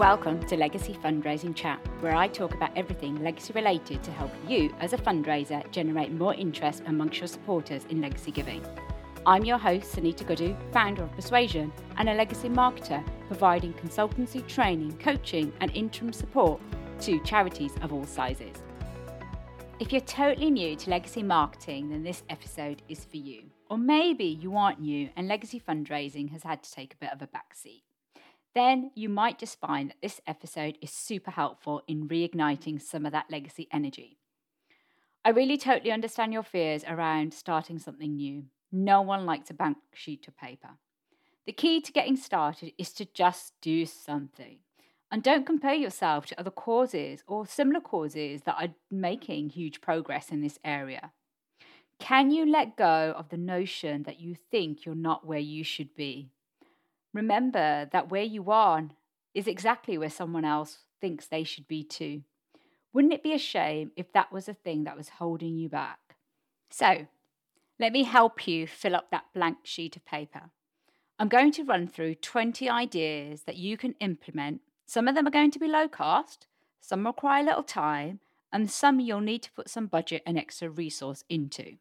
Welcome to Legacy Fundraising Chat, where I talk about everything legacy related to help you, as a fundraiser, generate more interest amongst your supporters in legacy giving. I'm your host, Sunita Gudu, founder of Persuasion and a legacy marketer, providing consultancy, training, coaching, and interim support to charities of all sizes. If you're totally new to legacy marketing, then this episode is for you. Or maybe you aren't new and legacy fundraising has had to take a bit of a backseat then you might just find that this episode is super helpful in reigniting some of that legacy energy. I really totally understand your fears around starting something new. No one likes a blank sheet of paper. The key to getting started is to just do something. And don't compare yourself to other causes or similar causes that are making huge progress in this area. Can you let go of the notion that you think you're not where you should be? Remember that where you are is exactly where someone else thinks they should be too. Wouldn't it be a shame if that was a thing that was holding you back? So, let me help you fill up that blank sheet of paper. I'm going to run through 20 ideas that you can implement. Some of them are going to be low cost, some require a little time, and some you'll need to put some budget and extra resource into.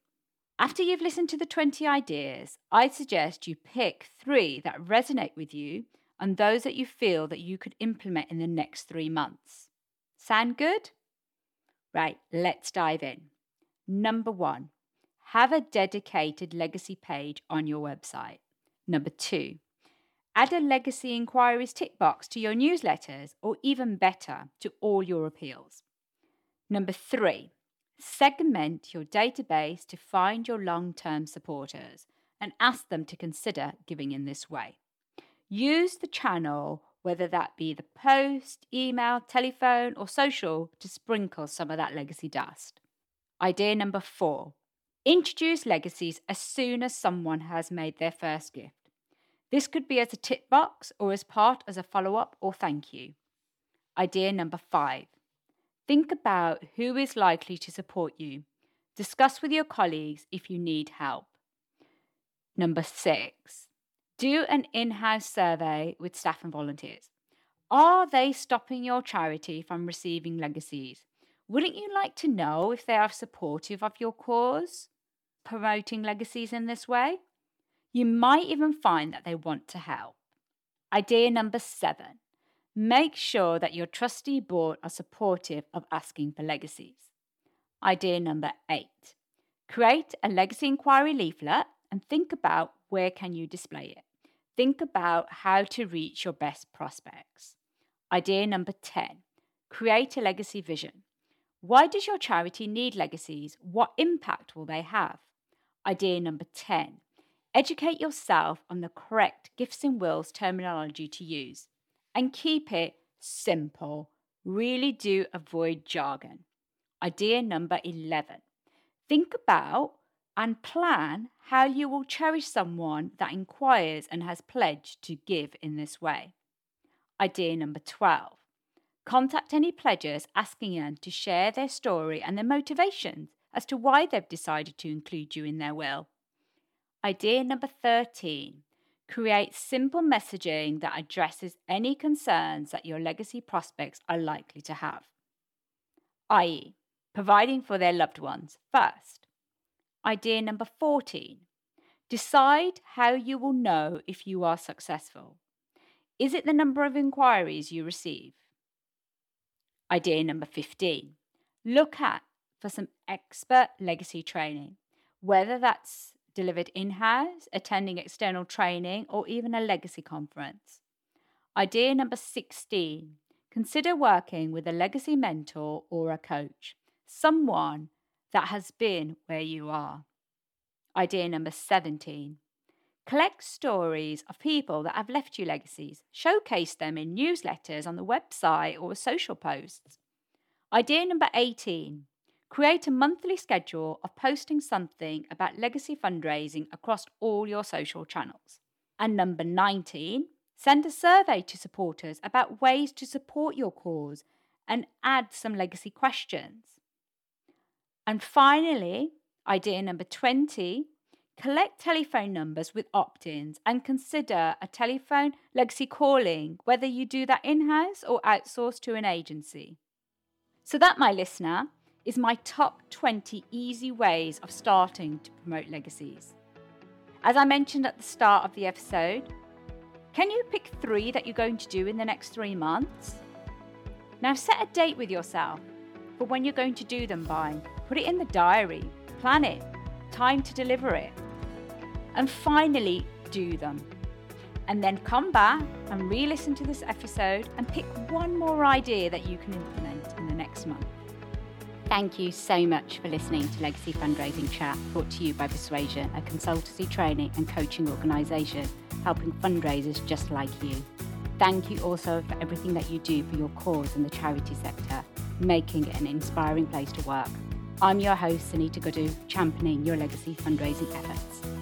After you've listened to the 20 ideas, I'd suggest you pick three that resonate with you and those that you feel that you could implement in the next three months. Sound good? Right, let's dive in. Number one, have a dedicated legacy page on your website. Number two, add a legacy inquiries tick box to your newsletters or even better, to all your appeals. Number three, Segment your database to find your long term supporters and ask them to consider giving in this way. Use the channel, whether that be the post, email, telephone, or social, to sprinkle some of that legacy dust. Idea number four introduce legacies as soon as someone has made their first gift. This could be as a tip box or as part as a follow up or thank you. Idea number five Think about who is likely to support you. Discuss with your colleagues if you need help. Number six, do an in house survey with staff and volunteers. Are they stopping your charity from receiving legacies? Wouldn't you like to know if they are supportive of your cause, promoting legacies in this way? You might even find that they want to help. Idea number seven Make sure that your trustee board are supportive of asking for legacies. Idea number eight create a legacy inquiry leaflet and think about where can you display it. Think about how to reach your best prospects. Idea number 10 create a legacy vision. Why does your charity need legacies? What impact will they have? Idea number 10 educate yourself on the correct gifts and wills terminology to use and keep it simple. Really do avoid jargon. Idea number 11 think about and plan how you will cherish someone that inquires and has pledged to give in this way. Idea number 12 contact any pledgers asking them to share their story and their motivations as to why they've decided to include you in their will. Idea number 13 Create simple messaging that addresses any concerns that your legacy prospects are likely to have, i.e., providing for their loved ones first. Idea number 14 Decide how you will know if you are successful. Is it the number of inquiries you receive? Idea number 15 Look at for some expert legacy training, whether that's delivered in house, attending external training, or even a legacy conference. Idea number 16 consider working with a legacy mentor or a coach, someone that has been where you are. Idea number 17 collect stories of people that have left you legacies, showcase them in newsletters on the website or social posts. Idea number 18 Create a monthly schedule of posting something about legacy fundraising across all your social channels. And number 19, send a survey to supporters about ways to support your cause and add some legacy questions. And finally, idea number 20, collect telephone numbers with opt ins and consider a telephone legacy calling, whether you do that in house or outsource to an agency. So, that, my listener, is my top 20 easy ways of starting to promote legacies. As I mentioned at the start of the episode, can you pick three that you're going to do in the next three months? Now, set a date with yourself for when you're going to do them by. Put it in the diary, plan it, time to deliver it. And finally, do them. And then come back and re listen to this episode and pick one more idea that you can implement in the next month. Thank you so much for listening to Legacy Fundraising Chat, brought to you by Persuasion, a consultancy training and coaching organisation helping fundraisers just like you. Thank you also for everything that you do for your cause in the charity sector, making it an inspiring place to work. I'm your host, Sunita Gudu, championing your legacy fundraising efforts.